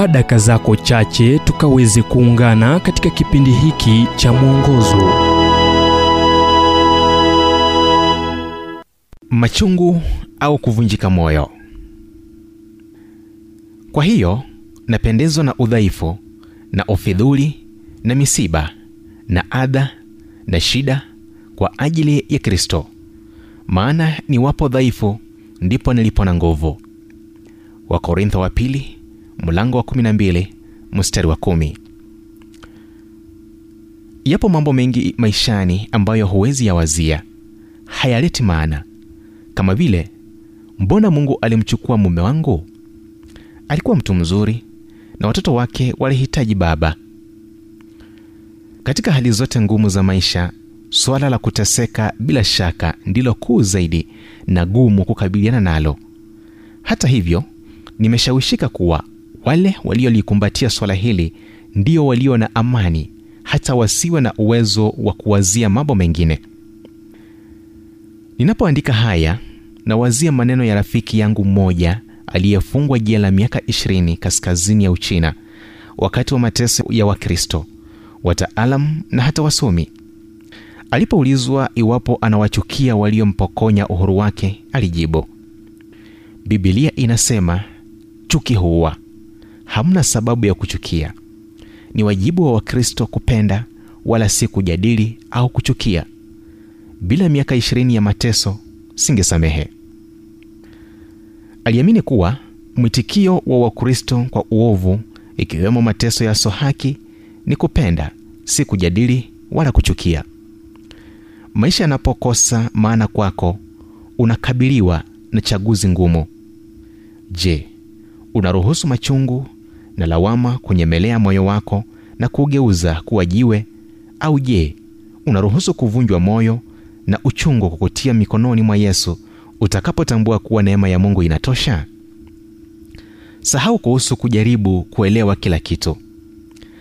chukua daka zako chache tukaweze kuungana katika kipindi hiki cha mwongozo. Machungu au kuvunjika moyo. Kwa hiyo napendezwa na udhaifu na ufidhuli na misiba na adha na shida kwa ajili ya kristo. Maana niwapo dhaifu ndipo nilipo na nguvu. Wakorintho wa pili mlango wa 12 mstari wa kumi. yapo mambo mengi maishani ambayo huwezi yawazia. Hayaleti maana. Kama vile mbona mungu alimchukua mume wangu? Alikuwa mtu mzuri na watoto wake walihitaji baba. Katika hali zote ngumu za maisha suala la kuteseka bila shaka ndilo kuu zaidi na gumu kukabiliana nalo. Hata hivyo nimeshawishika kuwa wale waliolikumbatia swala hili ndio walio na amani hata wasiwe na uwezo wa kuwazia mambo mengine. Ninapoandika haya nawazia maneno ya rafiki yangu mmoja aliyefungwa jela miaka 20 kaskazini ya uchina wakati wa mateso ya wakristo wataalam na hata wasomi. Alipoulizwa iwapo anawachukia waliompokonya uhuru wake alijibu bibilia inasema chuki huua hamna sababu ya kuchukia. Ni wajibu wa wakristo kupenda wala si kujadili au kuchukia. Bila miaka ishirini ya mateso singesamehe. Aliamini kuwa mwitikio wa wakristo kwa uovu ikiwemo mateso ya sohaki ni kupenda si kujadili wala kuchukia. Maisha yanapokosa maana kwako unakabiliwa na chaguzi ngumu. Je unaruhusu machungu na lawama kunyemelea moyo wako na kuugeuza kuwa jiwe au je unaruhusu kuvunjwa moyo na uchungu kukutia mikononi mwa yesu utakapotambua kuwa neema ya mungu inatosha? Sahau kuhusu kujaribu kuelewa kila kitu.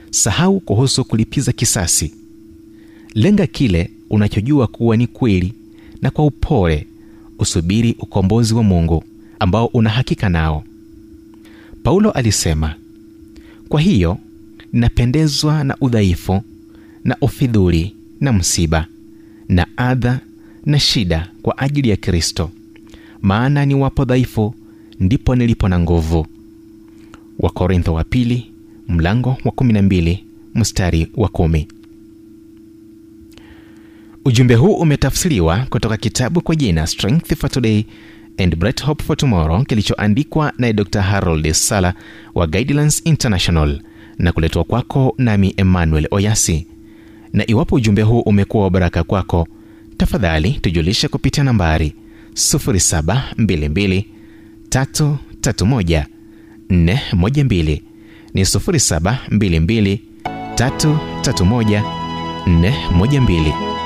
Sahau kuhusu kulipiza kisasi. Lenga kile unachojua kuwa ni kweli na kwa upole usubiri ukombozi wa mungu ambao una hakika nao. Paulo alisema kwa hiyo napendezwa na udhaifu na ufidhuli na msiba na adha na shida kwa ajili ya kristo. Maana ni wapo dhaifu ndipo nilipo na nguvu. Wakorintho wa pili mlango wa 12 mstari wa 1 ujumbe huu umetafsiriwa kutoka kitabu kwa jina strength for today and bright hope for tomorrow kilichoandikwa naye dr. Harold sala wa guidelines international na kuletwa kwako nami emmanuel oyasi. Na iwapo ujumbe huu umekuwa wa baraka kwako tafadhali tujulishe kupitia nambari 722 331 412 ni 722 331 412